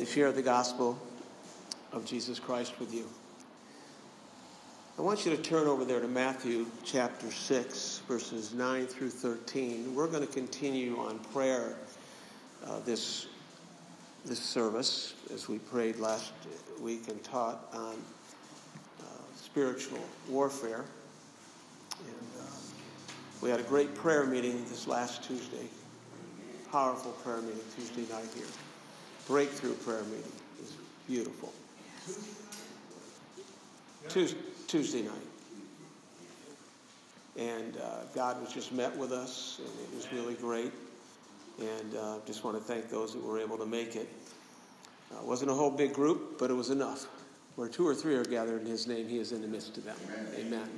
to share the gospel of Jesus Christ with you. I want you to turn over there to Matthew chapter 6, verses 9 through 13. We're going to continue on prayer uh, this, this service as we prayed last week and taught on uh, spiritual warfare. And uh, we had a great prayer meeting this last Tuesday. Powerful prayer meeting Tuesday night here. Breakthrough prayer meeting. It was beautiful. Tuesday, Tuesday night. And uh, God was just met with us, and it was really great. And uh, just want to thank those that were able to make it. Uh, wasn't a whole big group, but it was enough. Where two or three are gathered in His name, He is in the midst of them. Amen. Amen.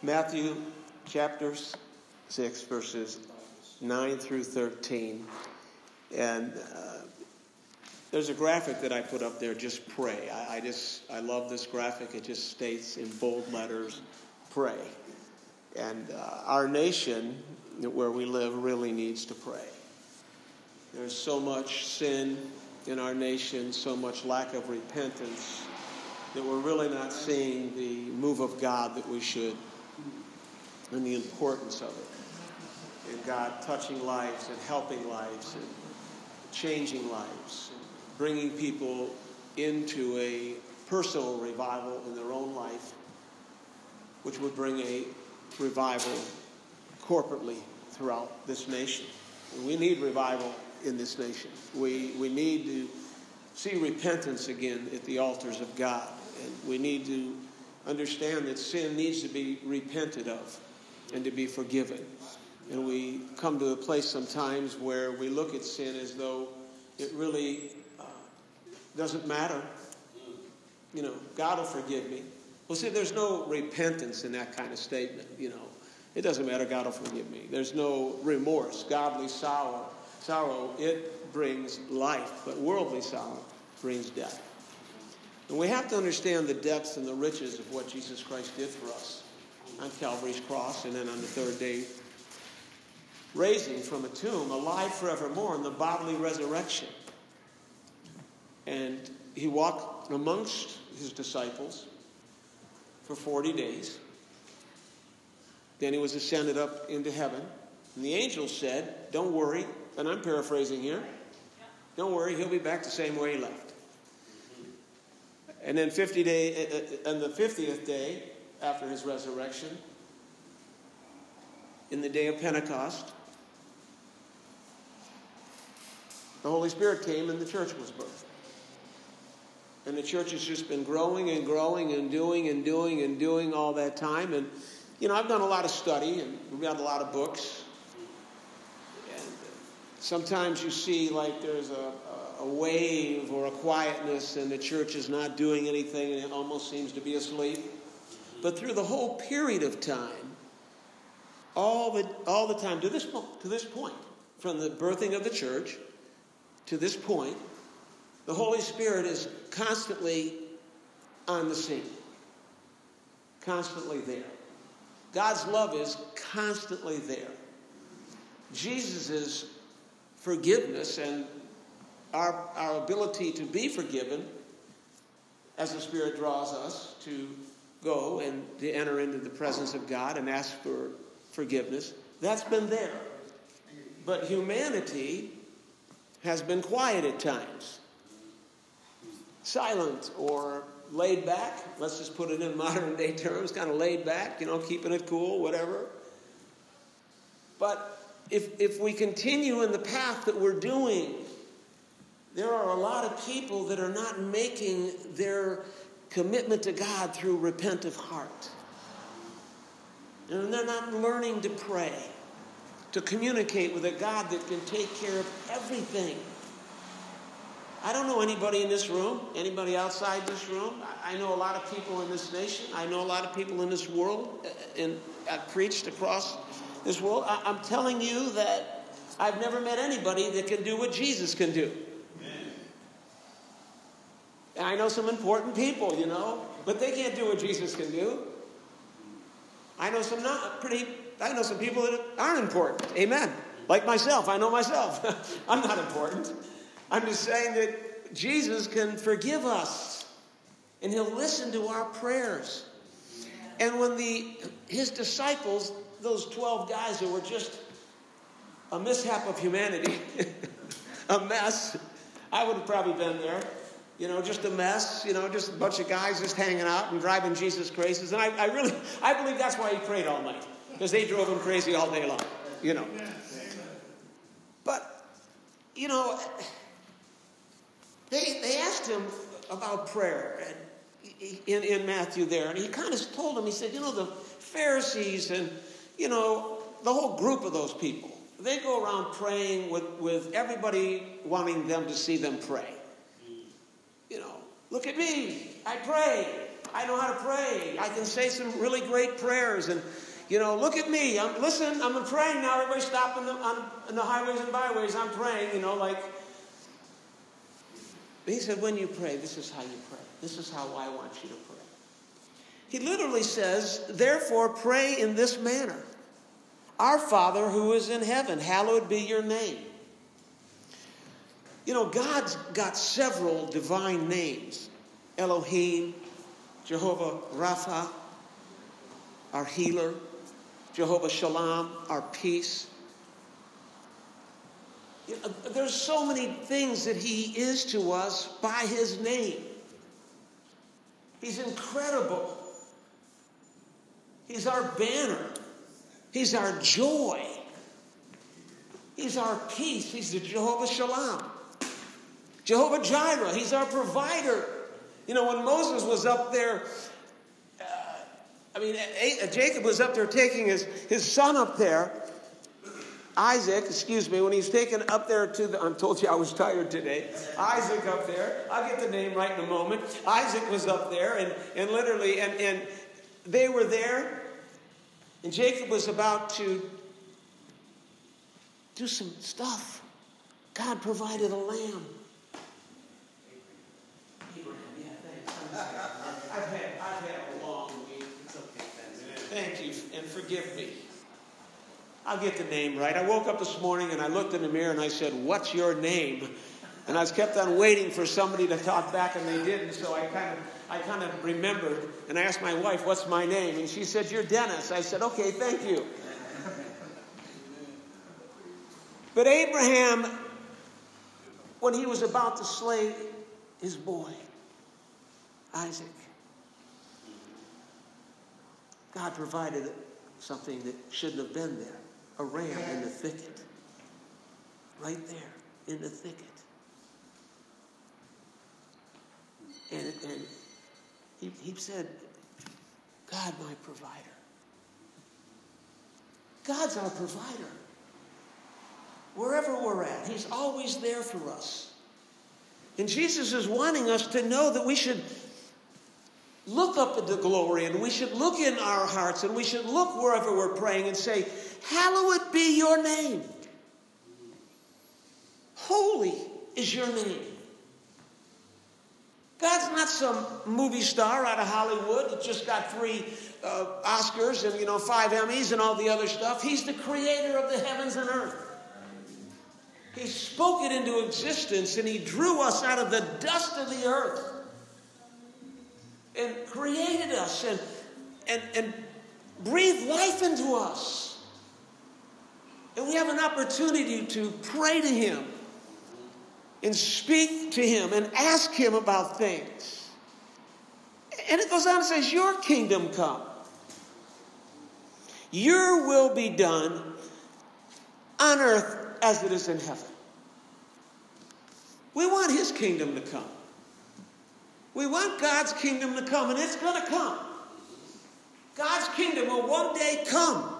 Matthew chapter 6, verses 9 through 13. And uh, there's a graphic that I put up there, just pray. I, I, just, I love this graphic. It just states in bold letters, pray. And uh, our nation, where we live, really needs to pray. There's so much sin in our nation, so much lack of repentance, that we're really not seeing the move of God that we should and the importance of it. And God touching lives and helping lives and changing lives, and bringing people into a personal revival in their own life, which would bring a revival corporately throughout this nation. We need revival in this nation. We, we need to see repentance again at the altars of God. And we need to understand that sin needs to be repented of and to be forgiven. And we come to a place sometimes where we look at sin as though it really uh, doesn't matter. You know, God will forgive me. Well, see, there's no repentance in that kind of statement. You know, it doesn't matter. God will forgive me. There's no remorse, godly sorrow. Sorrow it brings life, but worldly sorrow brings death. And we have to understand the depths and the riches of what Jesus Christ did for us on Calvary's cross, and then on the third day, raising from a tomb, alive forevermore in the bodily resurrection. And he walked amongst his disciples for 40 days. Then he was ascended up into heaven. And the angel said, Don't worry, and I'm paraphrasing here, don't worry, he'll be back the same way he left. And then 50 day, uh, uh, the 50th day, after his resurrection, in the day of Pentecost, the Holy Spirit came and the church was birthed. And the church has just been growing and growing and doing and doing and doing all that time. And, you know, I've done a lot of study and got a lot of books. And sometimes you see like there's a, a wave or a quietness and the church is not doing anything and it almost seems to be asleep. But through the whole period of time, all the, all the time, to this, to this point, from the birthing of the church to this point, the Holy Spirit is constantly on the scene, constantly there. God's love is constantly there. Jesus' forgiveness and our, our ability to be forgiven as the Spirit draws us to go and to enter into the presence of God and ask for forgiveness. That's been there. But humanity has been quiet at times, silent or laid back. Let's just put it in modern day terms, kind of laid back, you know, keeping it cool, whatever. But if, if we continue in the path that we're doing, there are a lot of people that are not making their commitment to God through repentant heart. And they're not learning to pray, to communicate with a God that can take care of everything. I don't know anybody in this room, anybody outside this room. I know a lot of people in this nation. I know a lot of people in this world, uh, and I've uh, preached across this world. I'm telling you that I've never met anybody that can do what Jesus can do. And I know some important people, you know, but they can't do what Jesus can do. I know some not pretty, I know some people that aren't important. Amen. Like myself, I know myself. I'm not important. I'm just saying that Jesus can forgive us and he'll listen to our prayers. And when the his disciples, those 12 guys who were just a mishap of humanity, a mess, I would have probably been there. You know, just a mess, you know, just a bunch of guys just hanging out and driving Jesus crazy. And I, I really, I believe that's why he prayed all night, because they drove him crazy all day long, you know. But, you know, they, they asked him about prayer and in, in Matthew there, and he kind of told them, he said, you know, the Pharisees and, you know, the whole group of those people, they go around praying with, with everybody wanting them to see them pray. You know, look at me, I pray. I know how to pray. I can say some really great prayers. And, you know, look at me. I'm, listen, I'm praying now. Everybody stop in the, on, in the highways and byways. I'm praying, you know, like. He said, when you pray, this is how you pray. This is how I want you to pray. He literally says, therefore, pray in this manner Our Father who is in heaven, hallowed be your name. You know, God's got several divine names Elohim, Jehovah Rapha, our healer, Jehovah Shalom, our peace. You know, there's so many things that He is to us by His name. He's incredible. He's our banner. He's our joy. He's our peace. He's the Jehovah Shalom. Jehovah Jireh, He's our provider. You know, when Moses was up there, uh, I mean, Jacob was up there taking his, his son up there, Isaac, excuse me, when he's taken up there to the, I told you I was tired today. Isaac up there, I'll get the name right in a moment. Isaac was up there, and, and literally, and, and they were there, and Jacob was about to do some stuff. God provided a lamb. I've had, I've had a long week. It's okay. Thank you, and forgive me. I'll get the name right. I woke up this morning and I looked in the mirror and I said, What's your name? And I was kept on waiting for somebody to talk back and they didn't, so I kind of I kind of remembered and I asked my wife, What's my name? And she said, You're Dennis. I said, Okay, thank you. But Abraham, when he was about to slay his boy, Isaac, God provided something that shouldn't have been there a ram in the thicket. Right there in the thicket. And, and he, he said, God, my provider. God's our provider. Wherever we're at, He's always there for us. And Jesus is wanting us to know that we should look up at the glory and we should look in our hearts and we should look wherever we're praying and say, Hallowed be your name. Holy is your name. God's not some movie star out of Hollywood that just got three uh, Oscars and you know five Emmys and all the other stuff. He's the creator of the heavens and earth. He spoke it into existence and he drew us out of the dust of the earth and created us and, and, and breathed life into us. And we have an opportunity to pray to Him and speak to Him and ask Him about things. And it goes on and says, Your kingdom come. Your will be done on earth as it is in heaven. We want His kingdom to come. We want God's kingdom to come, and it's going to come. God's kingdom will one day come.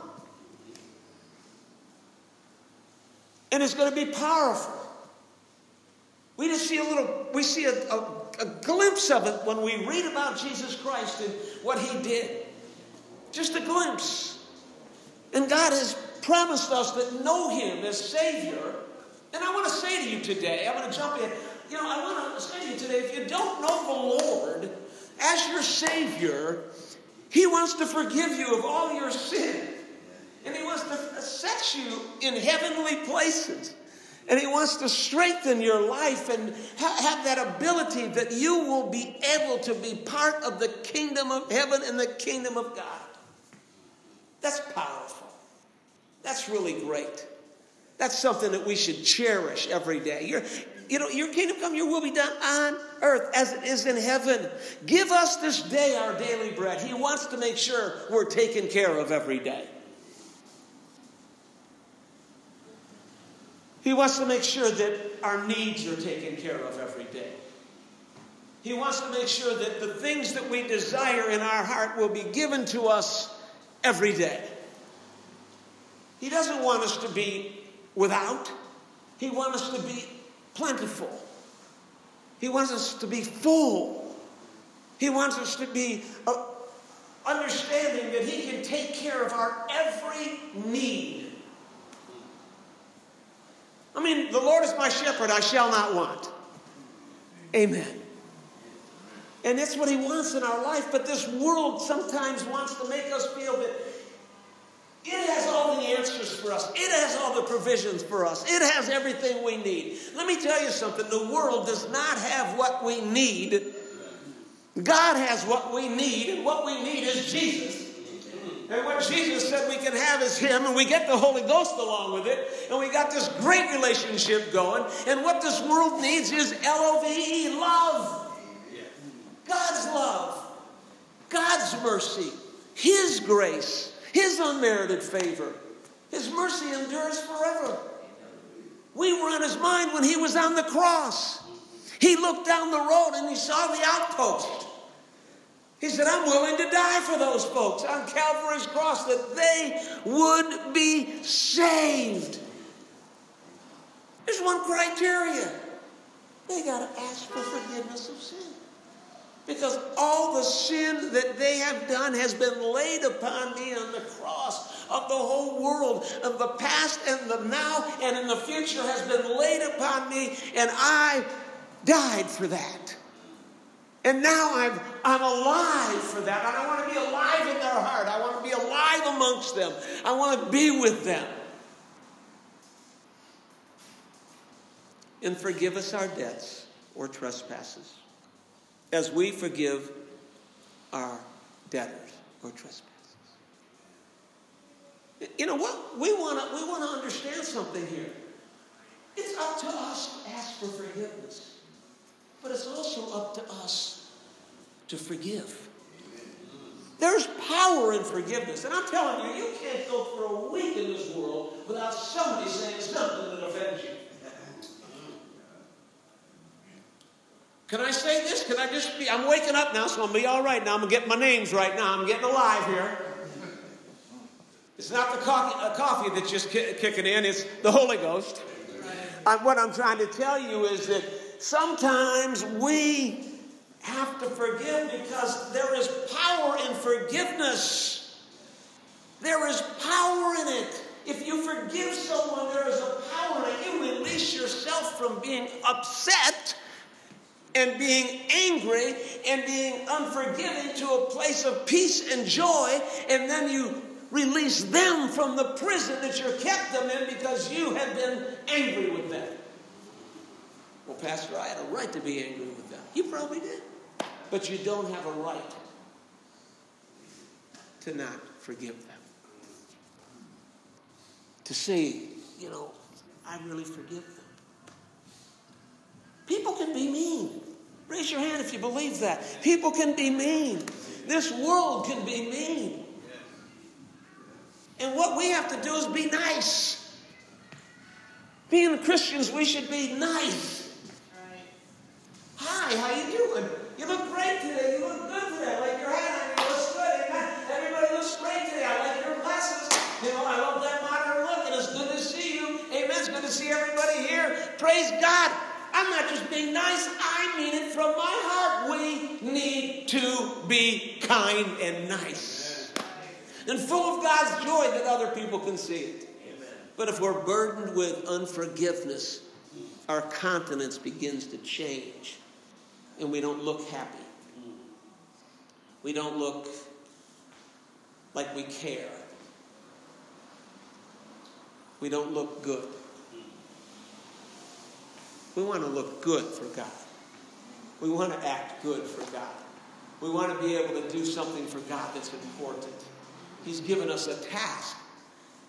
And it's going to be powerful. We just see a little, we see a, a, a glimpse of it when we read about Jesus Christ and what he did. Just a glimpse. And God has promised us that know him as Savior. And I want to say to you today, I'm going to jump in. You know, I want to say to you today if you don't know the Lord as your Savior, He wants to forgive you of all your sin. And He wants to set you in heavenly places. And He wants to strengthen your life and ha- have that ability that you will be able to be part of the kingdom of heaven and the kingdom of God. That's powerful. That's really great. That's something that we should cherish every day. You're, you know, your kingdom come, your will be done on earth as it is in heaven. Give us this day our daily bread. He wants to make sure we're taken care of every day. He wants to make sure that our needs are taken care of every day. He wants to make sure that the things that we desire in our heart will be given to us every day. He doesn't want us to be without, He wants us to be plentiful. He wants us to be full. He wants us to be uh, understanding that He can take care of our every need. I mean, the Lord is my shepherd, I shall not want. Amen. And that's what He wants in our life, but this world sometimes wants to make us feel that it has all the answers for us. It has all the provisions for us. It has everything we need. Let me tell you something the world does not have what we need. God has what we need, and what we need is Jesus. And what Jesus said we can have is Him, and we get the Holy Ghost along with it, and we got this great relationship going. And what this world needs is L O V E, love. God's love, God's mercy, His grace. His unmerited favor. His mercy endures forever. We were on his mind when he was on the cross. He looked down the road and he saw the outpost. He said, I'm willing to die for those folks on Calvary's cross that they would be saved. There's one criteria they got to ask for forgiveness of sin. Because all the sin that they have done has been laid upon me on the cross of the whole world, of the past and the now and in the future has been laid upon me, and I died for that. And now I'm, I'm alive for that. And I want to be alive in their heart. I want to be alive amongst them. I want to be with them. And forgive us our debts or trespasses as we forgive our debtors or trespasses. You know what? We want to we want to understand something here. It's up to us to ask for forgiveness. But it's also up to us to forgive. There's power in forgiveness. And I'm telling you, you can't go for a week in this world without somebody saying something that offends you. Can I say this? Can I just be? I'm waking up now, so I'm gonna be all right now. I'm gonna get my names right now. I'm getting alive here. It's not the coffee, uh, coffee that's just ki- kicking in, it's the Holy Ghost. Uh, what I'm trying to tell you is that sometimes we have to forgive because there is power in forgiveness. There is power in it. If you forgive someone, there is a power it. You release yourself from being upset and being angry and being unforgiving to a place of peace and joy, and then you release them from the prison that you kept them in because you have been angry with them. Well, Pastor, I had a right to be angry with them. You probably did. But you don't have a right to not forgive them. To say, you know, I really forgive them. People can be mean. Raise your hand if you believe that. People can be mean. This world can be mean. And what we have to do is be nice. Being Christians, we should be nice. Hi, how you doing? You look great today. You look good today. I like your hat on. You look good. Amen. Everybody looks great today. I like your glasses. You know, I love that modern look, and it's good to see you. Amen. It's good to see everybody here. Praise God. I'm not just being nice, I mean it from my heart. We need to be kind and nice and full of God's joy that other people can see it. But if we're burdened with unforgiveness, our countenance begins to change and we don't look happy. We don't look like we care. we don't look good. We want to look good for God. We want to act good for God. We want to be able to do something for God that's important. He's given us a task,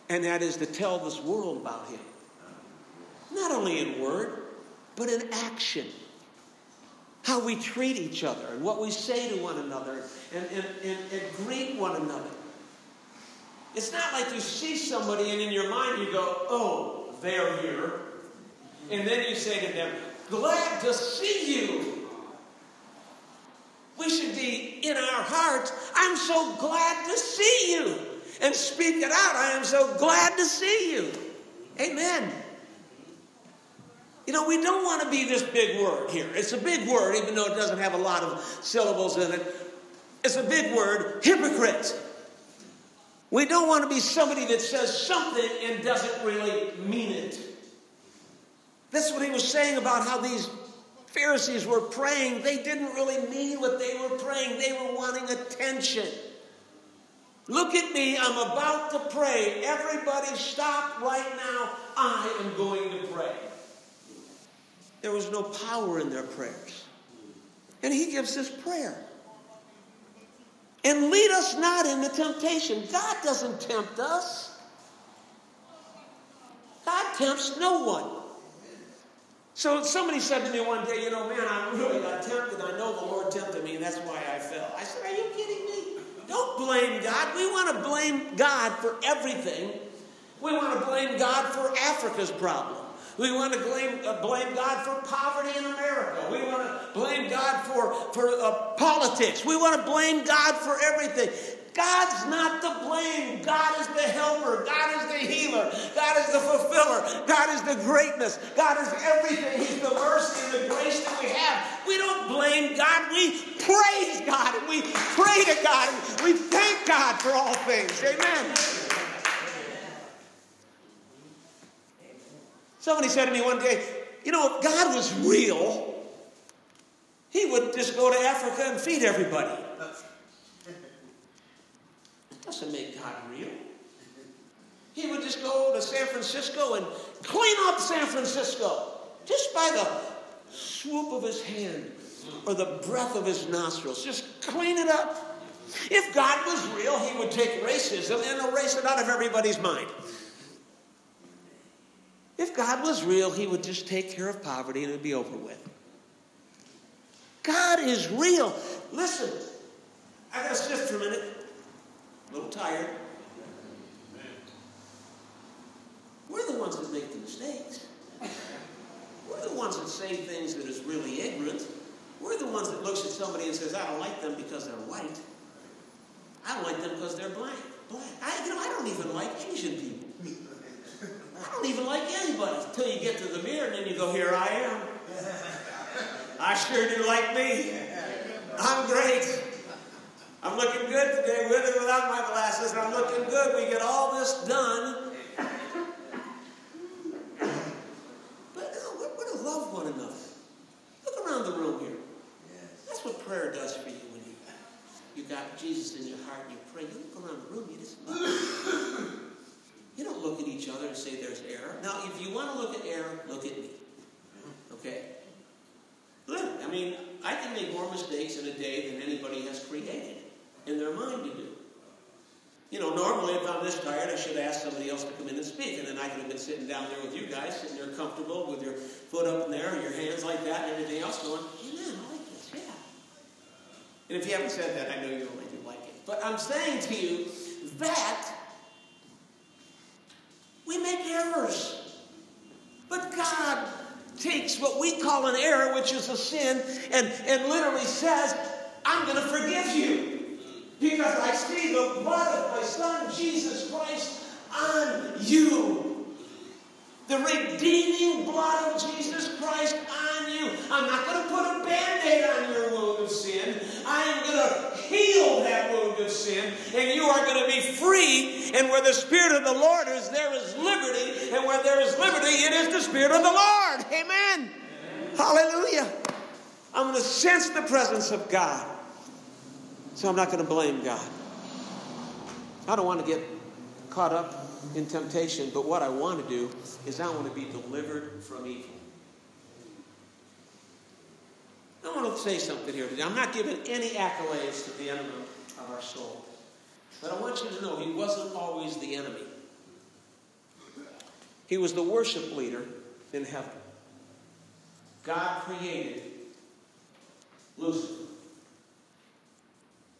and that is to tell this world about Him. Not only in word, but in action. How we treat each other and what we say to one another and, and, and, and greet one another. It's not like you see somebody and in your mind you go, oh, they're here. And then you say to them, glad to see you. We should be in our hearts, I'm so glad to see you. And speak it out, I am so glad to see you. Amen. You know, we don't want to be this big word here. It's a big word, even though it doesn't have a lot of syllables in it. It's a big word, hypocrite. We don't want to be somebody that says something and doesn't really mean it. That's what he was saying about how these Pharisees were praying. They didn't really mean what they were praying, they were wanting attention. Look at me, I'm about to pray. Everybody stop right now. I am going to pray. There was no power in their prayers. And he gives this prayer. And lead us not into temptation. God doesn't tempt us. God tempts no one. So somebody said to me one day, you know, man, I really got tempted. I know the Lord tempted me, and that's why I fell. I said, are you kidding me? Don't blame God. We want to blame God for everything. We want to blame God for Africa's problem. We want to blame, uh, blame God for poverty in America. We want to blame God for, for uh, politics. We want to blame God for everything. God's not to blame. God is the helper. God is the healer. God is the fulfiller. God is the greatness. God is everything. He's the mercy and the grace that we have. We don't blame God. We praise God and we pray to God and we thank God for all things. Amen. Somebody said to me one day, you know, if God was real, he would just go to Africa and feed everybody doesn't make God real. He would just go to San Francisco and clean up San Francisco just by the swoop of his hand or the breath of his nostrils. Just clean it up. If God was real, he would take racism and erase it out of everybody's mind. If God was real, he would just take care of poverty and it would be over with. God is real. Listen, I got to sit for a minute a little tired. We're the ones that make the mistakes. We're the ones that say things that is really ignorant. We're the ones that looks at somebody and says, I don't like them because they're white. I don't like them because they're black. Black. I, you know, I don't even like Asian people. I don't even like anybody until you get to the mirror and then you go, Here I am. I sure do like me. I'm great. I'm looking good today with or without my glasses, and I'm looking good. We get all this done. But no, we're to love one another. Look around the room here. That's what prayer does for you when you, you got Jesus in your heart and you pray. You look around the room, you just love You don't look at each other and say there's error. Now, if you want to look at error, look at me. Okay? Look, I mean, I can make more mistakes in a day than anybody has created mind to do. You know, normally if I'm this tired, I should ask somebody else to come in and speak, and then I could have been sitting down there with you guys, sitting there comfortable with your foot up in there, and your hands like that, and everything else going, Amen, I like this, yeah. And if you haven't said that, I know you do like it. But I'm saying to you that we make errors. But God takes what we call an error, which is a sin, and, and literally says, I'm going to forgive you. Because I see the blood of my son, Jesus Christ, on you. The redeeming blood of Jesus Christ on you. I'm not going to put a band aid on your wound of sin. I am going to heal that wound of sin, and you are going to be free. And where the Spirit of the Lord is, there is liberty. And where there is liberty, it is the Spirit of the Lord. Amen. Amen. Hallelujah. I'm going to sense the presence of God. So I'm not going to blame God. I don't want to get caught up in temptation, but what I want to do is I want to be delivered from evil. I want to say something here today. I'm not giving any accolades to the enemy of our soul. But I want you to know he wasn't always the enemy. He was the worship leader in heaven. God created Lucifer.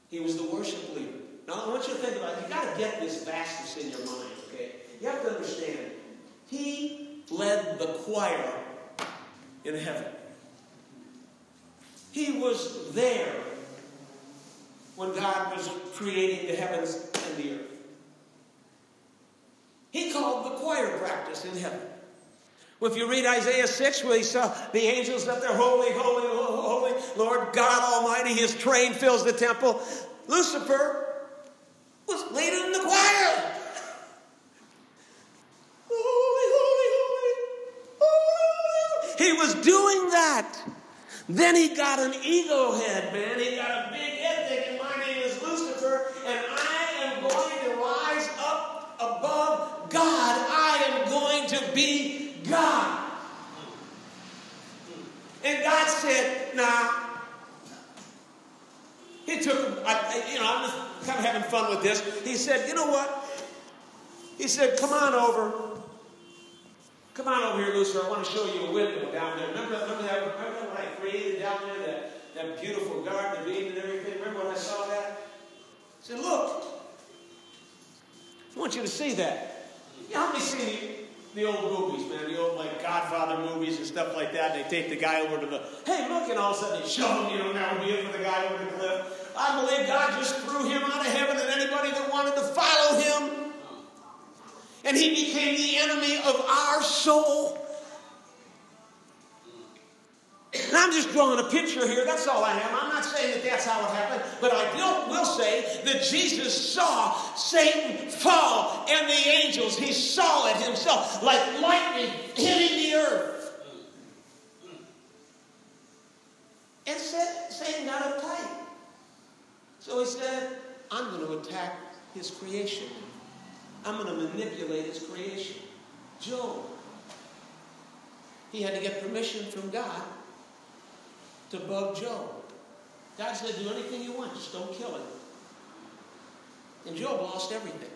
He was the worship leader. Now, I want you to think about it. You've got to get this vastness in your mind, okay? You have to understand. He led the choir in heaven. He was there when God was creating the heavens and the earth. He called the choir practice in heaven. Well, if you read Isaiah 6, where he saw the angels up there, holy, holy, holy, Lord God Almighty, his train fills the temple. Lucifer was leading the choir. Holy, holy, holy, holy. He was doing that. Then he got an ego head, man. He got a big head thinking, my name is Lucifer, and I am going to rise up above God. I am going to be God. And God said, nah. He took, I, you know, I'm just kind of having fun with this. He said, you know what? He said, come on over. Come on over here, Lucifer. I want to show you a window down there. Remember, remember, that, remember when I created down there that, that beautiful garden of Eden and everything? Remember when I saw that? I said, look. I want you to see that. You how many seen the old movies, man, the old like Godfather movies and stuff like that. And they take the guy over to the, hey, look, and all of a sudden they shove him, you know, that would be it for the guy over the cliff. I believe God just threw him out of heaven and anybody that wanted to follow him and he became the enemy of our soul. And I'm just drawing a picture here. That's all I am. I'm not saying that that's how it happened, but I will say that Jesus saw Satan fall and the angels. He saw it himself like lightning hitting the earth. And Satan got uptight. So he said, I'm going to attack his creation. I'm going to manipulate his creation. Job. He had to get permission from God to bug Job. God said, Do anything you want, just don't kill him. And Job lost everything.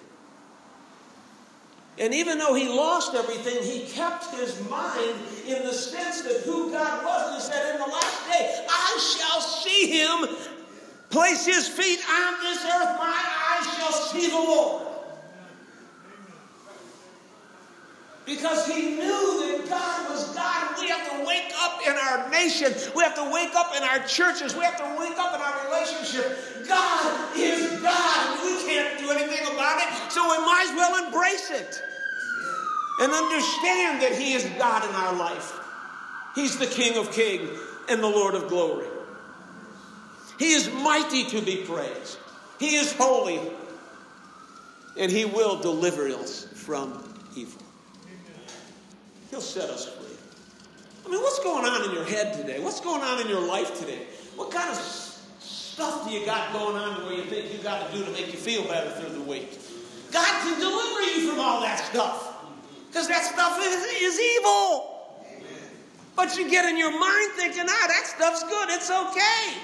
And even though he lost everything, he kept his mind in the sense that who God was. And he said, In the last day, I shall see him place his feet on this earth. My eyes shall see the Lord. Because he knew that God was God. We have to wake up in our nation. We have to wake up in our churches. We have to wake up in our relationship. God is God. We can't do anything about it, so we might as well embrace it and understand that he is God in our life. He's the King of kings and the Lord of glory. He is mighty to be praised. He is holy. And he will deliver us from evil. He'll set us free. I mean, what's going on in your head today? What's going on in your life today? What kind of stuff do you got going on where you think you got to do to make you feel better through the week? God can deliver you from all that stuff because that stuff is, is evil. But you get in your mind thinking, ah, that stuff's good. It's okay.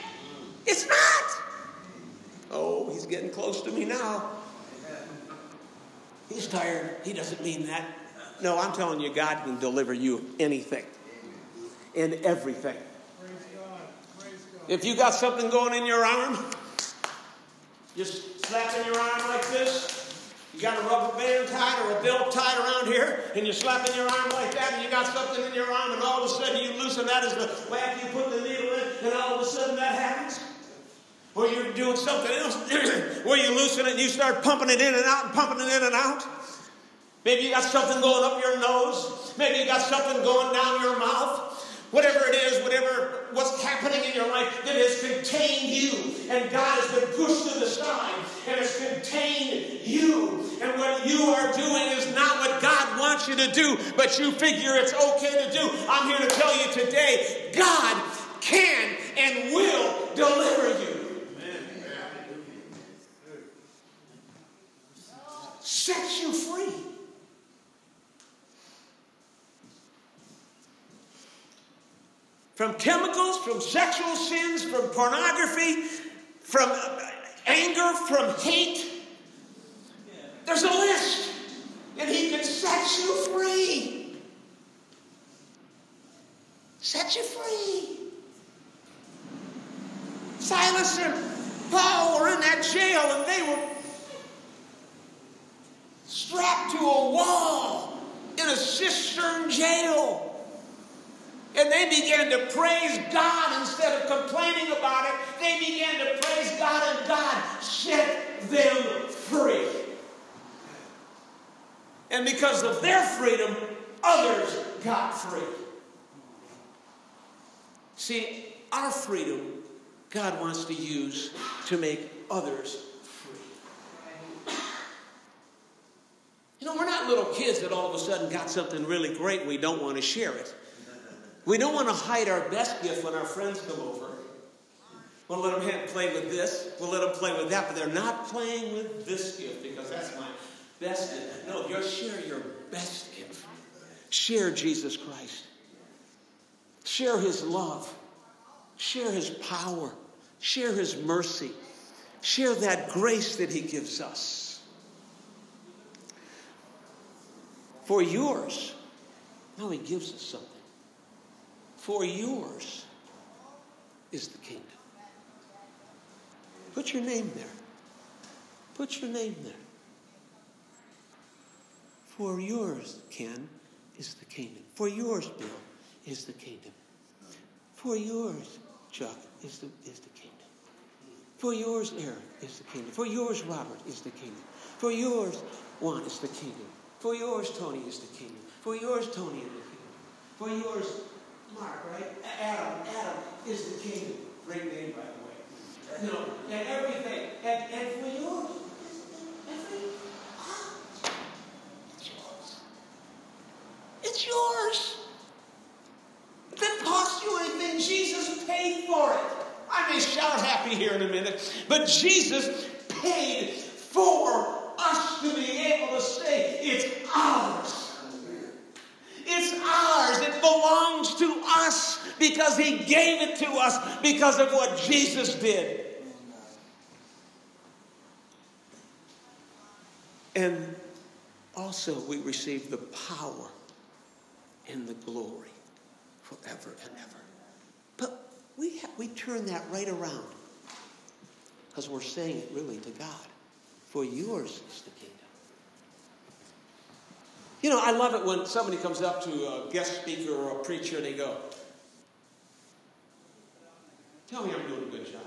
It's not. Oh, he's getting close to me now. He's tired. He doesn't mean that. No, I'm telling you, God can deliver you anything and everything. If you got something going in your arm, just slapping your arm like this. You got a rubber band tied or a belt tied around here, and you're slapping your arm like that, and you got something in your arm, and all of a sudden you loosen that as the after you put the needle in, and all of a sudden that happens. Or you're doing something else where you loosen it and you start pumping it in and out and pumping it in and out. Maybe you got something going up your nose. Maybe you got something going down your mouth. Whatever it is, whatever what's happening in your life that has contained you, and God has been pushed to the side and has contained you. And what you are doing is not what God wants you to do, but you figure it's okay to do. I'm here to tell you today God can and will deliver you. Amen. Sets you free. From chemicals, from sexual sins, from pornography, from anger, from hate. There's a list, and He can set you free. Set you free. Silas and Paul were in that jail, and they were strapped to a wall in a cistern jail. And they began to praise God instead of complaining about it. They began to praise God, and God set them free. And because of their freedom, others got free. See, our freedom, God wants to use to make others free. You know, we're not little kids that all of a sudden got something really great we don't want to share it. We don't want to hide our best gift when our friends come over. We'll let them play with this. We'll let them play with that, but they're not playing with this gift because that's my best gift. No, you share your best gift. Share Jesus Christ. Share his love. Share his power. Share his mercy. Share that grace that he gives us. For yours. Now he gives us something. For yours is the kingdom. Put your name there. Put your name there. For yours, Ken, is the kingdom. For yours, Bill, is the kingdom. For yours, Chuck, is the, is the kingdom. For yours, Eric, is the kingdom. For yours, Robert, is the kingdom. For yours, Juan, is the kingdom. For yours, Tony, is the kingdom. For yours, Tony, is the kingdom. For yours, Mark, right? Adam, Adam is the king. Great name, by the way. You know, and everything. And, and for you, it's yours. It's yours. It didn't cost you anything. Jesus paid for it. I may shout happy here in a minute, but Jesus paid for us to be able to say, it's ours. It's ours. It belongs to us because He gave it to us because of what Jesus did. And also, we receive the power and the glory forever and ever. But we, we turn that right around because we're saying it really to God. For yours is the kingdom. You know, I love it when somebody comes up to a guest speaker or a preacher and they go, Tell me I'm doing a good job.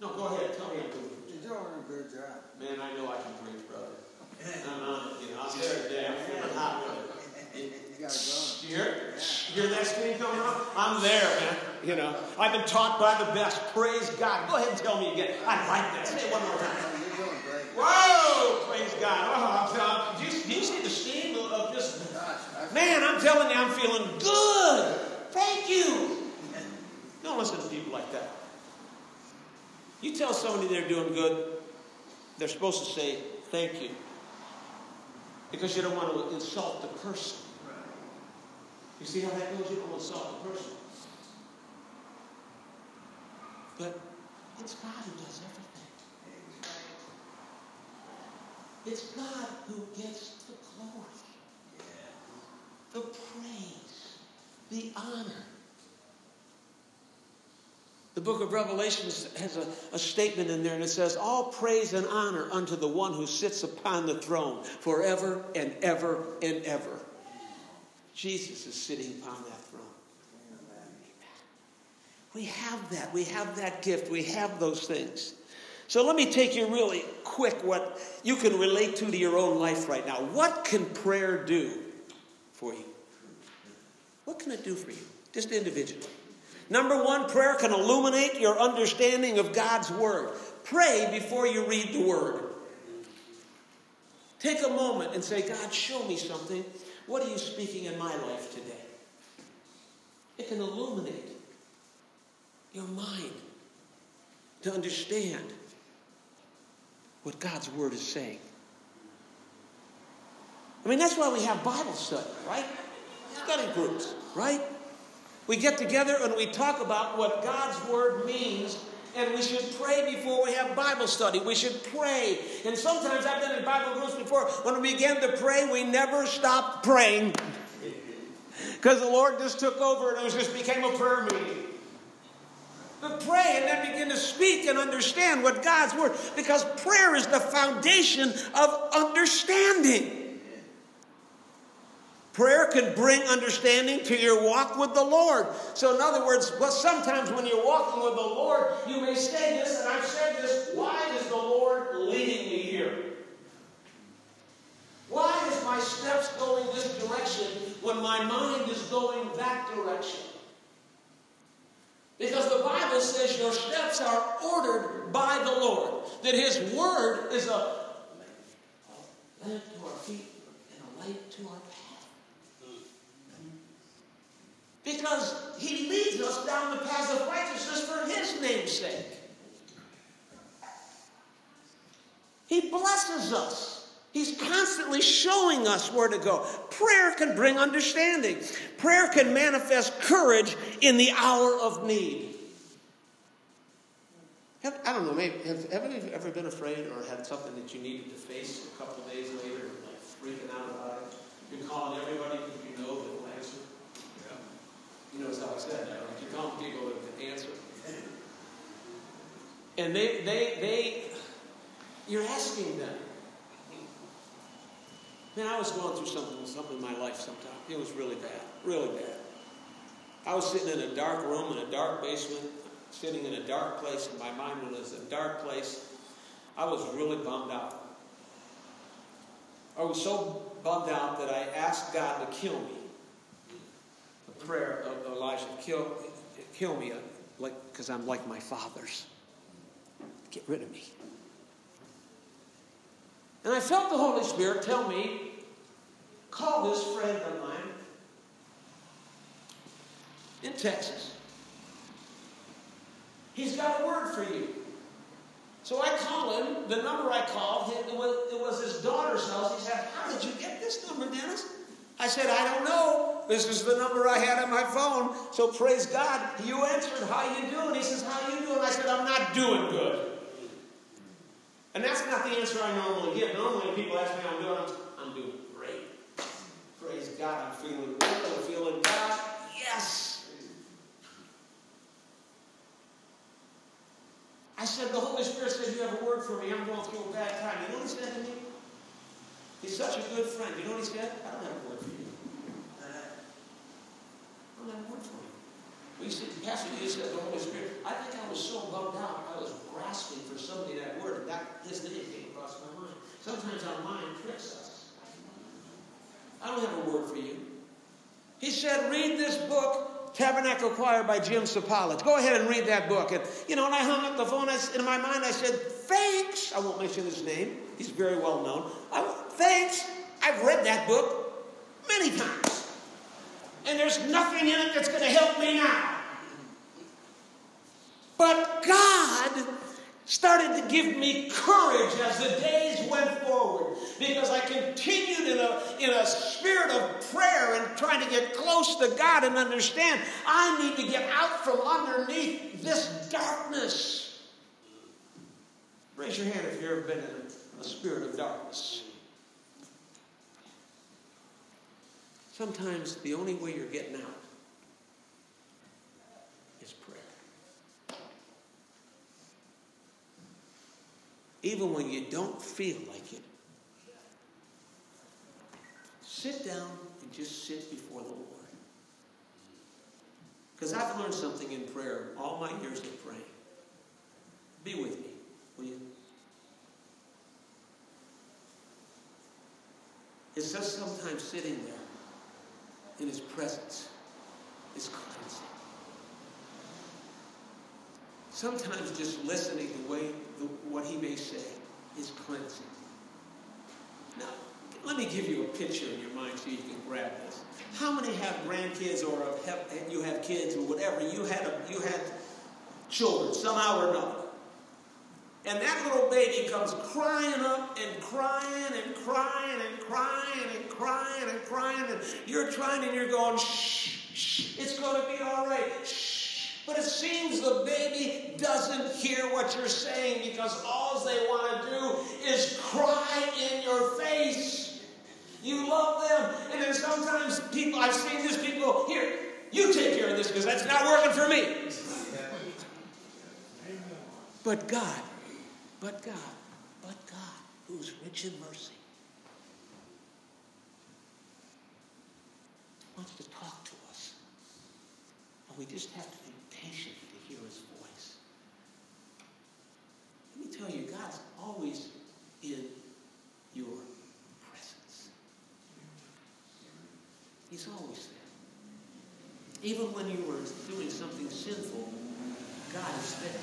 No, go ahead. Tell me I'm doing a good job. You're doing a good job. Man, I know I can preach, brother. I'm on, you know, I'm there today. I'm feeling hot with it. You got it going. You hear, you hear that steam coming up? I'm there, man. You know, I've been taught by the best. Praise God. Go ahead and tell me again. I like that. Say it one more time. You're doing great. Whoa! Praise God. Oh, I'm telling you, do you see the steam of just. Man, I'm telling you, I'm feeling good. Thank you. Don't listen to people like that. You tell somebody they're doing good, they're supposed to say thank you. Because you don't want to insult the person. You see how that goes? You don't insult the person. But it's God who does everything. It's God who gets the glory, the praise, the honor. The book of Revelation has a, a, statement in there, and it says, All praise and honor unto the one who sits upon the throne forever and ever and ever. Jesus is sitting upon that throne. We have that. We have that gift. We have those things. So let me take you really quick what you can relate to to your own life right now. What can prayer do for you? What can it do for you? Just individually. Number one, prayer can illuminate your understanding of God's Word. Pray before you read the Word. Take a moment and say, God, show me something. What are you speaking in my life today? It can illuminate your mind to understand what God's Word is saying. I mean, that's why we have Bible study, right? Study groups, right? We get together and we talk about what God's Word means, and we should pray before we have Bible study. We should pray. And sometimes I've been in Bible groups before. When we began to pray, we never stopped praying because the Lord just took over and it just became a prayer meeting. But pray and then begin to speak and understand what God's Word, because prayer is the foundation of understanding. Prayer can bring understanding to your walk with the Lord. So, in other words, but sometimes when you're walking with the Lord, you may say this, and I've said this why is the Lord leading me here? Why is my steps going this direction when my mind is going that direction? Because the Bible says your steps are ordered by the Lord, that His Word is a lamp to our feet and a light to our path. Because he leads us down the path of righteousness for his name's sake. He blesses us. He's constantly showing us where to go. Prayer can bring understanding. Prayer can manifest courage in the hour of need. Have, I don't know, maybe, have, have you ever been afraid or had something that you needed to face a couple days later, like freaking out about it? You're calling everybody because you know that you notice how I said that? You call people to answer. And they, they, they, you're asking them. Man, I was going through something, something in my life sometime. It was really bad, really bad. I was sitting in a dark room in a dark basement, sitting in a dark place, and my mind was a dark place. I was really bummed out. I was so bummed out that I asked God to kill me prayer of Elijah, kill, kill me, uh, like because I'm like my fathers. Get rid of me. And I felt the Holy Spirit tell me, call this friend of mine in Texas. He's got a word for you. So I call him. The number I called, it was, it was his daughter's house. He said, How did you get this number, Dennis? I said, I don't know. This is the number I had on my phone. So praise God. You answered, how you doing? He says, how you doing? I said, I'm not doing good. And that's not the answer I normally give. Normally when people ask me how I'm doing. I'm, I'm doing great. Praise God. I'm feeling good. I'm feeling God. Yes. I said, the Holy Spirit said, you have a word for me. I'm going through a bad time. You know what he said to me? He's such a good friend. You know what he said? I don't have a word for you. Uh, I don't have a word for you. We said, Pastor, you said the Holy Spirit. I think I was so bummed out, I was grasping for somebody that word, and that his name came across my mind. Sometimes our mind tricks us. I don't have a word for you. He said, read this book, Tabernacle Choir by Jim Cymbala. Go ahead and read that book. And, you know, and I hung up the phone. I, in my mind, I said, thanks. I won't mention his name. He's very well known. I, thanks. I've read that book many times. And there's nothing in it that's going to help me now. But God started to give me courage as the days went forward because I continued in a, in a spirit of prayer and trying to get close to God and understand I need to get out from underneath this darkness. Raise your hand if you've ever been in a spirit of darkness. Sometimes the only way you're getting out is prayer. Even when you don't feel like it, sit down and just sit before the Lord. Because I've learned something in prayer all my years of praying. Be with me, will you? It's just sometimes sitting there in His presence is cleansing. Sometimes just listening to way, the, what He may say is cleansing. Now, let me give you a picture in your mind so you can grab this. How many have grandkids or have, you have kids or whatever? You had a, you had children somehow or another. And that little baby comes crying up and crying and crying and crying and crying and crying. And you're trying and you're going, shh, shh, it's going to be all right. Shh. But it seems the baby doesn't hear what you're saying because all they want to do is cry in your face. You love them. And then sometimes people, I've seen this, people, here, you take care of this because that's not working for me. But God, but God, but God, who's rich in mercy, wants to talk to us. But we just have to be patient to hear his voice. Let me tell you, God's always in your presence. He's always there. Even when you were doing something sinful, God is there.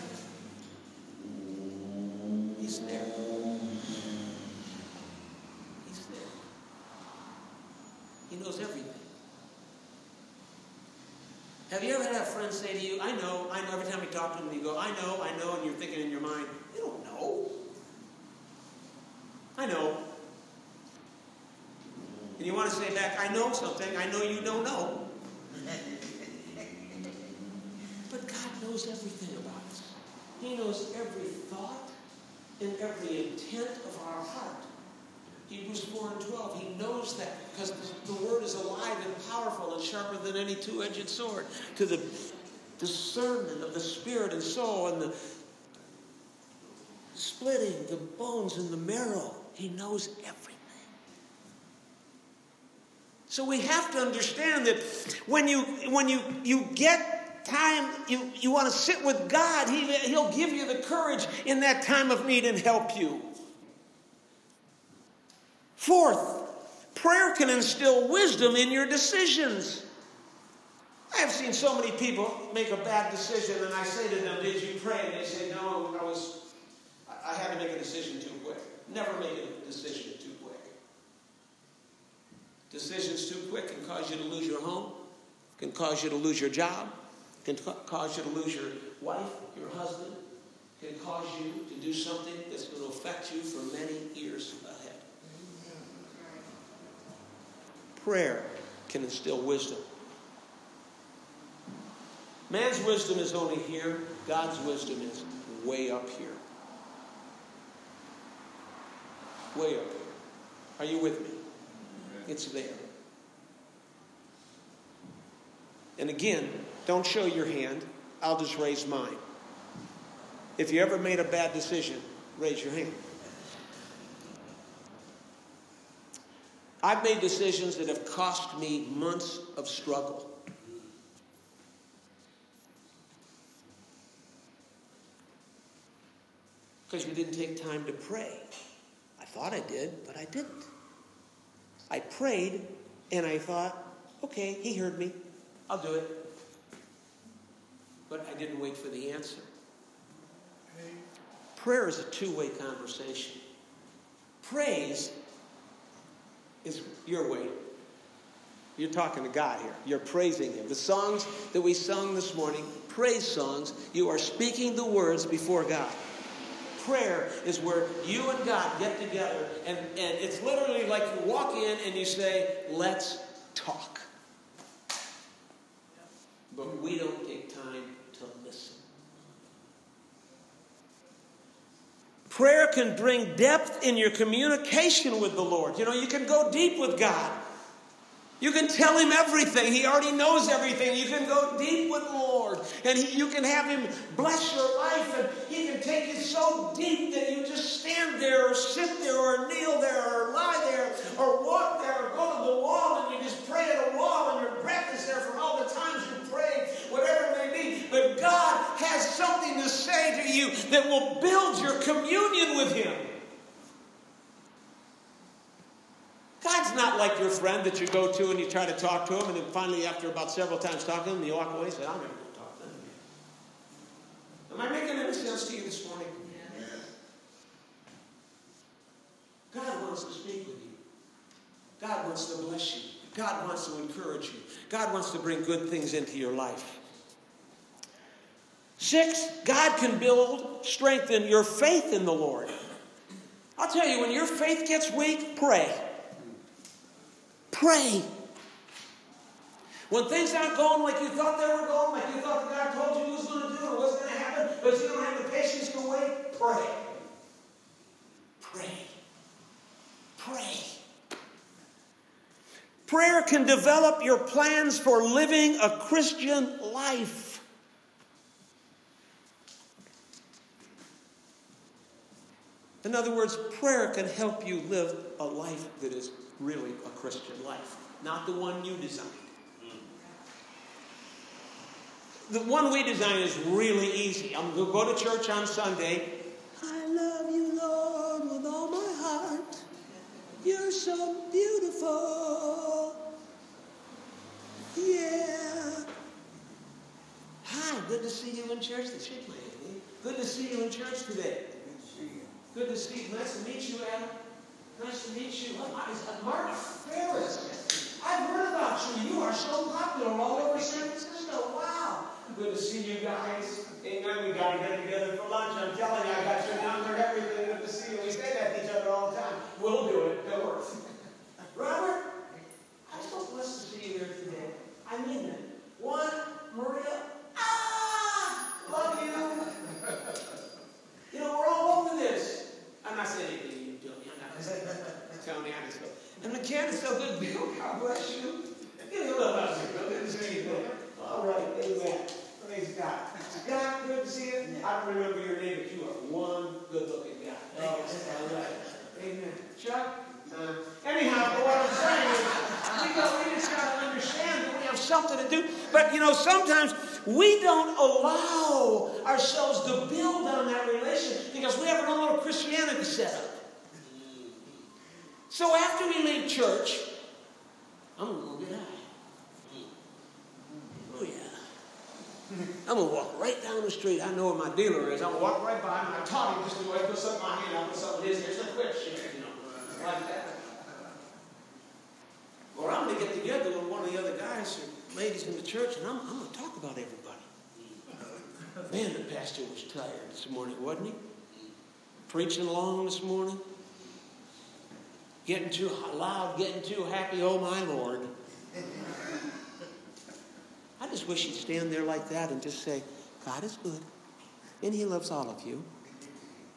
He's there. He's there. He knows everything. Have you ever had a friend say to you, I know, I know, every time you talk to them, you go, I know, I know, and you're thinking in your mind, you don't know. I know. And you want to say back, I know something, I know you don't know. but God knows everything about us. He knows every thought and every intent of our heart. Hebrews 4 and 12. He knows that because the word is alive and powerful and sharper than any two edged sword to the discernment of the spirit and soul and the splitting the bones and the marrow. He knows everything. So we have to understand that when you when you you get time you, you want to sit with God, he, He'll give you the courage in that time of need and help you. Fourth, prayer can instill wisdom in your decisions. I have seen so many people make a bad decision, and I say to them, Did you pray? And they say, No, I was I had to make a decision too quick. Never make a decision too quick. Decisions too quick can cause you to lose your home, can cause you to lose your job, can cause you to lose your wife, your husband, can cause you to do something that's going to affect you for many years ahead. Prayer can instill wisdom. Man's wisdom is only here, God's wisdom is way up here. Way up here. Are you with me? It's there. And again, don't show your hand. I'll just raise mine. If you ever made a bad decision, raise your hand. I've made decisions that have cost me months of struggle. Because you didn't take time to pray. I thought I did, but I didn't. I prayed and I thought, okay, he heard me. I'll do it. But I didn't wait for the answer. Prayer is a two way conversation. Praise is your way. You're talking to God here. You're praising Him. The songs that we sung this morning, praise songs, you are speaking the words before God. Prayer is where you and God get together, and, and it's literally like you walk in and you say, Let's talk. But we don't take time to listen. Prayer can bring depth in your communication with the Lord. You know, you can go deep with God. You can tell him everything. He already knows everything. You can go deep with the Lord. And he, you can have him bless your life. And he can take you so deep that you just stand there or sit there or kneel there or lie there or walk there or go to the wall and you just pray at a wall and your breath is there from all the times you pray. whatever. But God has something to say to you that will build your communion with him. God's not like your friend that you go to and you try to talk to him, and then finally, after about several times talking to him, you walk away and say, I'm never going to talk to him. again. Am I making any sense to you this morning? God wants to speak with you. God wants to bless you. God wants to encourage you. God wants to bring good things into your life. Six, God can build, strengthen your faith in the Lord. I'll tell you, when your faith gets weak, pray. Pray. When things aren't going like you thought they were going, like you thought God told you was going to do or was going to happen, but you don't have the patience to wait, pray. Pray. Pray. Prayer can develop your plans for living a Christian life. In other words, prayer can help you live a life that is really a Christian life, not the one you designed. The one we design is really easy. I'm going to go to church on Sunday. I love you, Lord, with all my heart. You're so beautiful. Yeah. Hi, good to see you in church. Chick lady. Good to see you in church today. Good to see you. Nice to meet you, Adam. Nice to meet you. Mark Ferris. I've heard about you. You are so popular all over San Francisco. Wow. Good to see you guys. Amen. We got to get together for lunch. I'm telling you, I got your number, everything. Good to see you. We say that to each other all the time. We'll do it. It works. Robert, I'm so blessed to see you here today. I mean it. Juan, Maria, ah, love you. You know, we're all over this. I'm not saying anything you do. I'm not saying Tell me how to go. And McCann is so good. Bill, God bless you. Give me a little hug, Bill. Good to see you, Bill. All right, amen. Praise God. Scott, good to see you. I don't remember your name, but you are one good-looking guy. Oh, all right. Amen. Chuck? Uh, anyhow, what I'm saying is, we, got, we just got to understand that we have something to do. But, you know, sometimes we don't allow ourselves to build on that relationship because we have our own little Christianity set up. So after we leave church, I'm going to go get high. Oh, yeah. I'm going to walk right down the street. I my dealer is. To walk right by him. I taught him just the way I put something in my hand. I put something in his. There's a quick shit, you know, like that. Or I'm going to get together with one of the other guys or ladies in the church, and I'm, I'm going to talk about everybody. Man, the pastor was tired this morning, wasn't he? Preaching along this morning. Getting too loud, getting too happy. Oh, my Lord. I just wish he'd stand there like that and just say, God is good, and he loves all of you,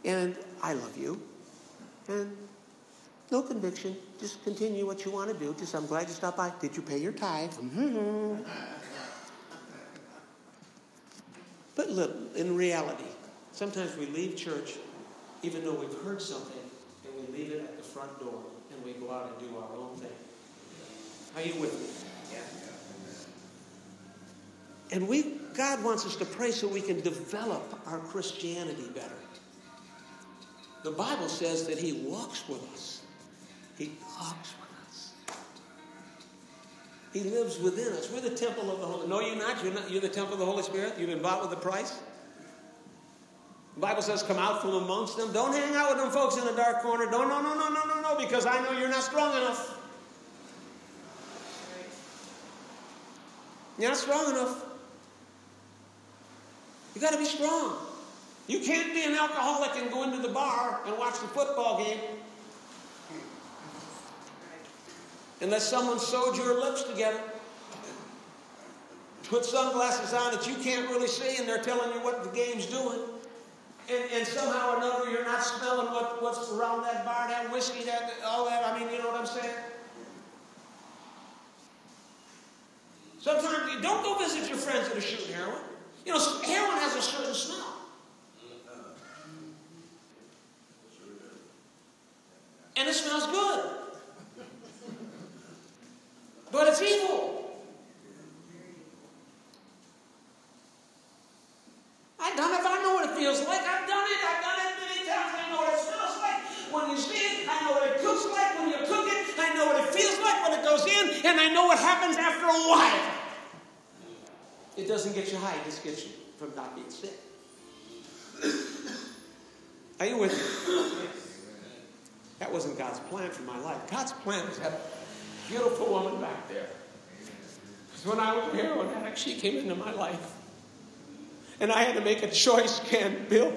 and I love you, and no conviction. Just continue what you want to do. Just, I'm glad you stopped by. Did you pay your tithe? Mm-hmm. But look, in reality, sometimes we leave church even though we've heard something, and we leave it at the front door, and we go out and do our own thing. Are you with me? Yeah. And we, God wants us to pray so we can develop our Christianity better. The Bible says that He walks with us. He talks with us. He lives within us. We're the temple of the Holy. No, you're not. You're not. You're the temple of the Holy Spirit. You've been bought with a price. The Bible says, "Come out from amongst them." Don't hang out with them folks in the dark corner. Don't. No, no, no, no, no, no. Because I know you're not strong enough. You're not strong enough. You got to be strong. You can't be an alcoholic and go into the bar and watch the football game unless someone sewed your lips together. Put sunglasses on that you can't really see, and they're telling you what the game's doing. And, and somehow or another, you're not smelling what, what's around that bar, that whiskey, that all that. I mean, you know what I'm saying? Sometimes you don't go visit your friends that are shooting heroin. You know, heroin has a certain smell. And it smells good. But it's evil. I've done it. I know what it feels like. I've done it. I've done it many times. I know what it smells like when you see it. I know what it cooks like when you cook it. I know what it feels like when it goes in. And I know what happens after a while. It doesn't get you high, it just gets you from not being sick. Are you with me? That wasn't God's plan for my life. God's plan was that beautiful woman back there. Because when I was a heroin addict, she came into my life. And I had to make a choice, Ken, Bill.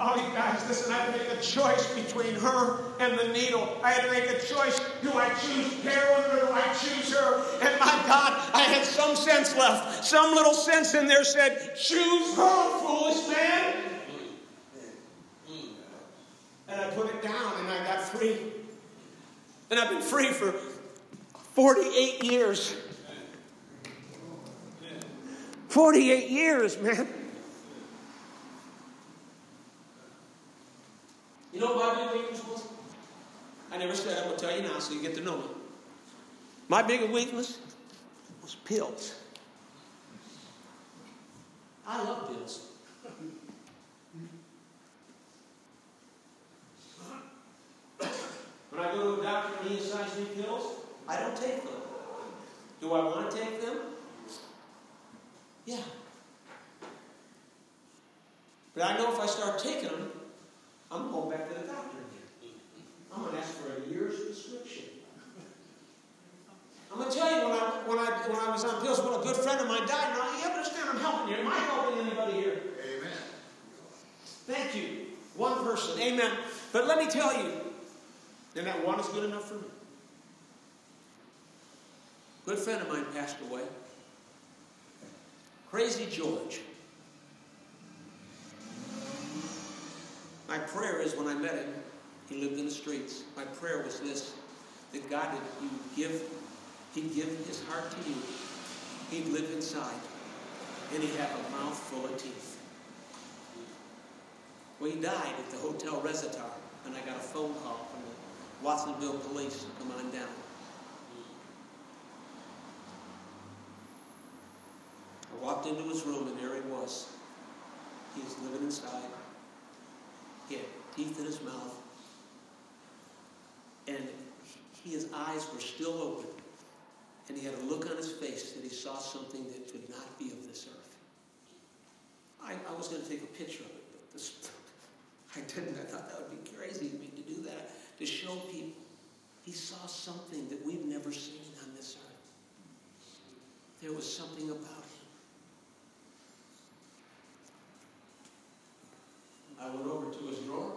Oh, you guys, listen, I had to make a choice between her and the needle. I had to make a choice. Do I choose heroin or do I choose her? And my God, I had some sense left. Some little sense in there said, choose her, foolish man. And I put it down and I got free. And I've been free for 48 years. 48 years, man. You know my big weakness was? I never said, I'm going to tell you now so you get to know me. My big weakness was pills. I love pills. when I go to a doctor and he assigns me pills, I don't take them. Do I want to take them? Yeah. But I know if I start taking them, I'm going back to the doctor again. I'm going to ask for a year's prescription. I'm going to tell you, when I, when, I, when I was on pills, when a good friend of mine died, now you understand I'm helping you. Am I helping anybody here? Amen. Thank you. One person. Amen. But let me tell you, and that one is good enough for me. Good friend of mine passed away. Crazy George. My prayer is when I met him, he lived in the streets. My prayer was this that God would give, he'd give his heart to you. He'd live inside. And he'd have a mouth full of teeth. Well, he died at the Hotel Resetar, and I got a phone call from the Watsonville police to come on down. I walked into his room, and there he was. He was living inside. He had teeth in his mouth. And he, his eyes were still open. And he had a look on his face that he saw something that could not be of this earth. I, I was going to take a picture of it, but this, I didn't. I thought that would be crazy of me to do that, to show people. He saw something that we've never seen on this earth. There was something about him. I went over to his drawer.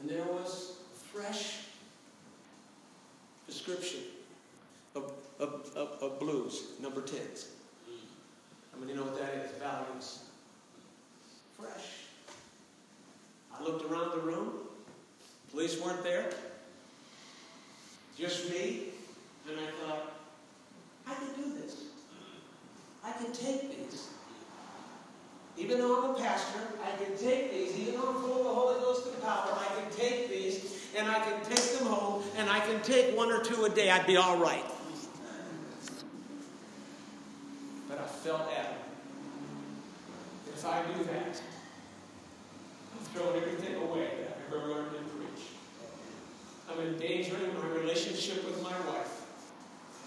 And there was a fresh prescription of, of, of, of blues, number 10s. How many know what that is? Valiums. Fresh. I looked around the room. Police weren't there. Just me. And I thought, I can do this. I can take these. Even though I'm a pastor, I can take these. Even though I'm full of the Holy Ghost and power, I can take these and I can take them home and I can take one or two a day. I'd be all right. But I felt adamant. If I do that, I'm throwing everything away that I've ever learned and preached. I'm endangering my relationship with my wife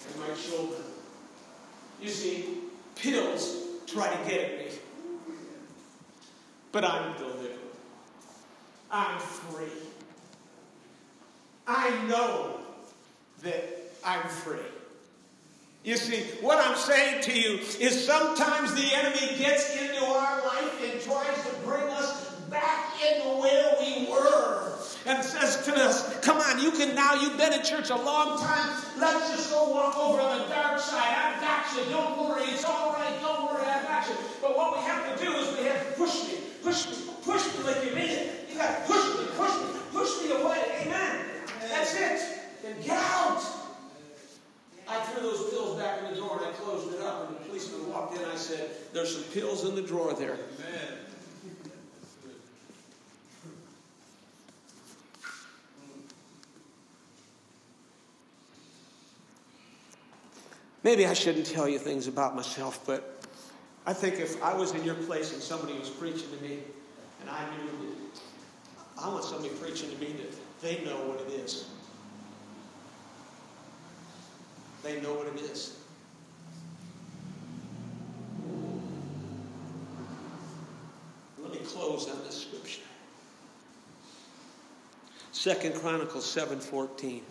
and my children. You see, pills try to get at me. But I'm delivered. I'm free. I know that I'm free. You see, what I'm saying to you is sometimes the enemy gets into our life and tries to bring us back into where we were and says to us, Come on, you can now, you've been in church a long time. Let's just go walk over on the dark side. I've got you. Don't worry. It's all right. Don't worry. I've got you. But what we have to do is we have to push me, push me, push me like you mean it. You got to push me, push me, push me away. Amen. That's it. Then get out. I threw those pills back in the drawer and I closed it up. And the policeman walked in. I said, There's some pills in the drawer there. Amen. Maybe I shouldn't tell you things about myself, but I think if I was in your place and somebody was preaching to me, and I knew that I want somebody preaching to me that they know what it is. They know what it is. Let me close on this scripture. Second Chronicles 7:14.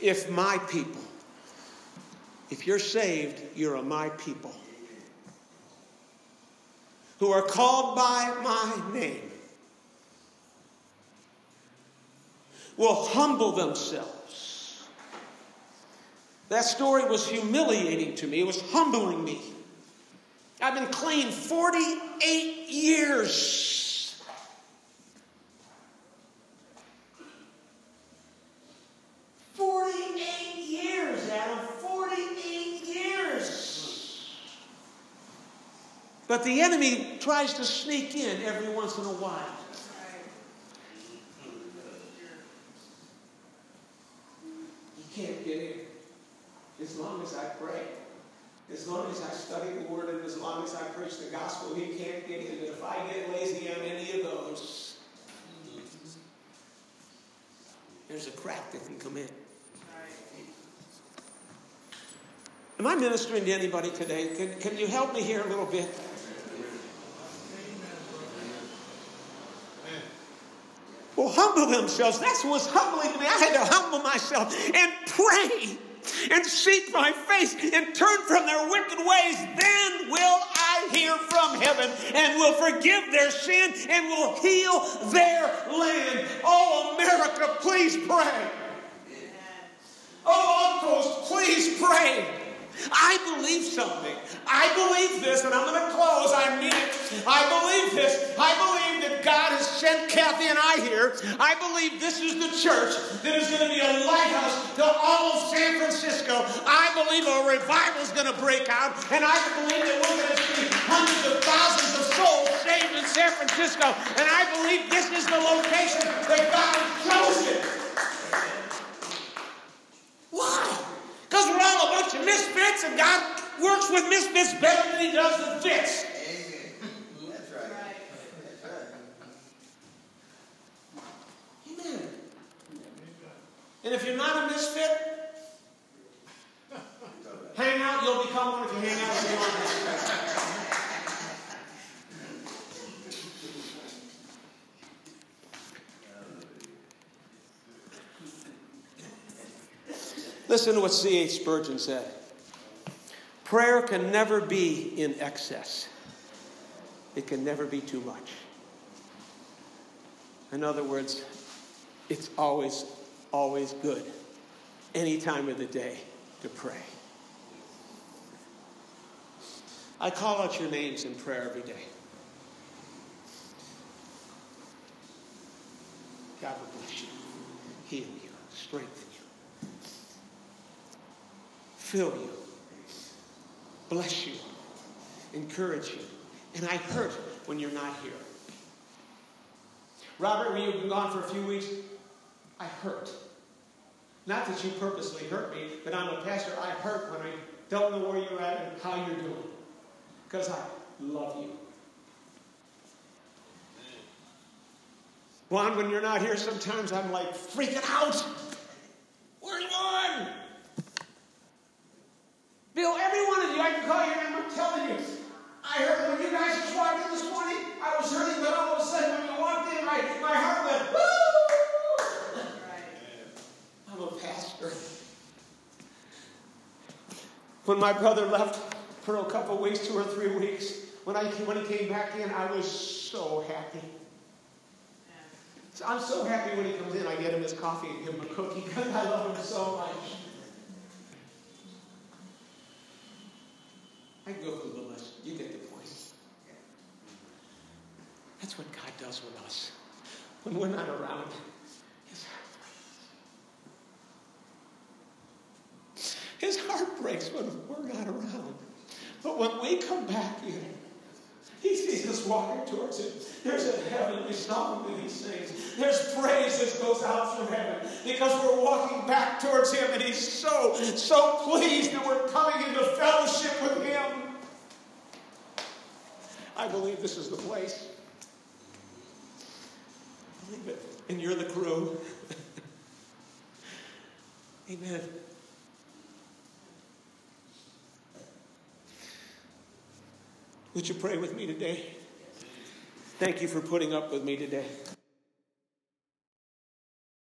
if my people, if you're saved, you're a my people who are called by my name will humble themselves. That story was humiliating to me, it was humbling me. I've been clean 48 years. Forty-eight years, Adam. Forty-eight years. But the enemy tries to sneak in every once in a while. He can't get in as long as I pray. As long as I study the Word and as long as I preach the gospel, He can't get in. If I get lazy on any of those, there's a crack that can come in. Am I ministering to anybody today? Can, can you help me here a little bit? Humble themselves. That's what's humbling to me. I had to humble myself and pray and seek my face and turn from their wicked ways. Then will I hear from heaven and will forgive their sin and will heal their land. Oh, America, please pray. Oh, uncles, please pray. I believe something. I believe this, and I'm going to close. I mean it. I believe this. I believe that God has sent Kathy and I here. I believe this is the church that is going to be a lighthouse to all of San Francisco. I believe a revival is going to break out, and I believe that we're going to see hundreds of thousands of souls saved in San Francisco. And I believe this is the location that God has chosen. Why? Because we're all a bunch of misfits, and God works with misfits better than He does with fits. Amen. Amen. And if you're not a misfit, hang out, you'll become one if you hang out with your Listen to what C.H. Spurgeon said. Prayer can never be in excess. It can never be too much. In other words, it's always, always good, any time of the day, to pray. I call out your names in prayer every day. God will bless you, heal you, strengthen fill you, bless you, encourage you. And I hurt when you're not here. Robert, when you've been gone for a few weeks, I hurt. Not that you purposely hurt me, but I'm a pastor. I hurt when I don't know where you're at and how you're doing. Because I love you. Juan, when you're not here, sometimes I'm like freaking out. Where's Juan? Bill, every one of you, I can call your name, I'm telling you. I heard when you guys just walked in this morning, I was hurting, but all of a sudden when you walked in, my, my heart went, woo! I'm a pastor. When my brother left for a couple weeks, two or three weeks, when, I, when he came back in, I was so happy. I'm so happy when he comes in, I get him his coffee and give him a cookie because I love him so much. I can go through the list. You get the point. That's what God does with us. When we're not around, his heart, breaks when we're not around. But when we come back in, he sees us walking towards him. There's a heavenly song that he sings. There's praise that goes out from heaven because we're walking back towards him and he's so, so pleased that we're coming into fellowship with him. I believe this is the place. I believe it. And you're the crew. Amen. Would you pray with me today? Thank you for putting up with me today.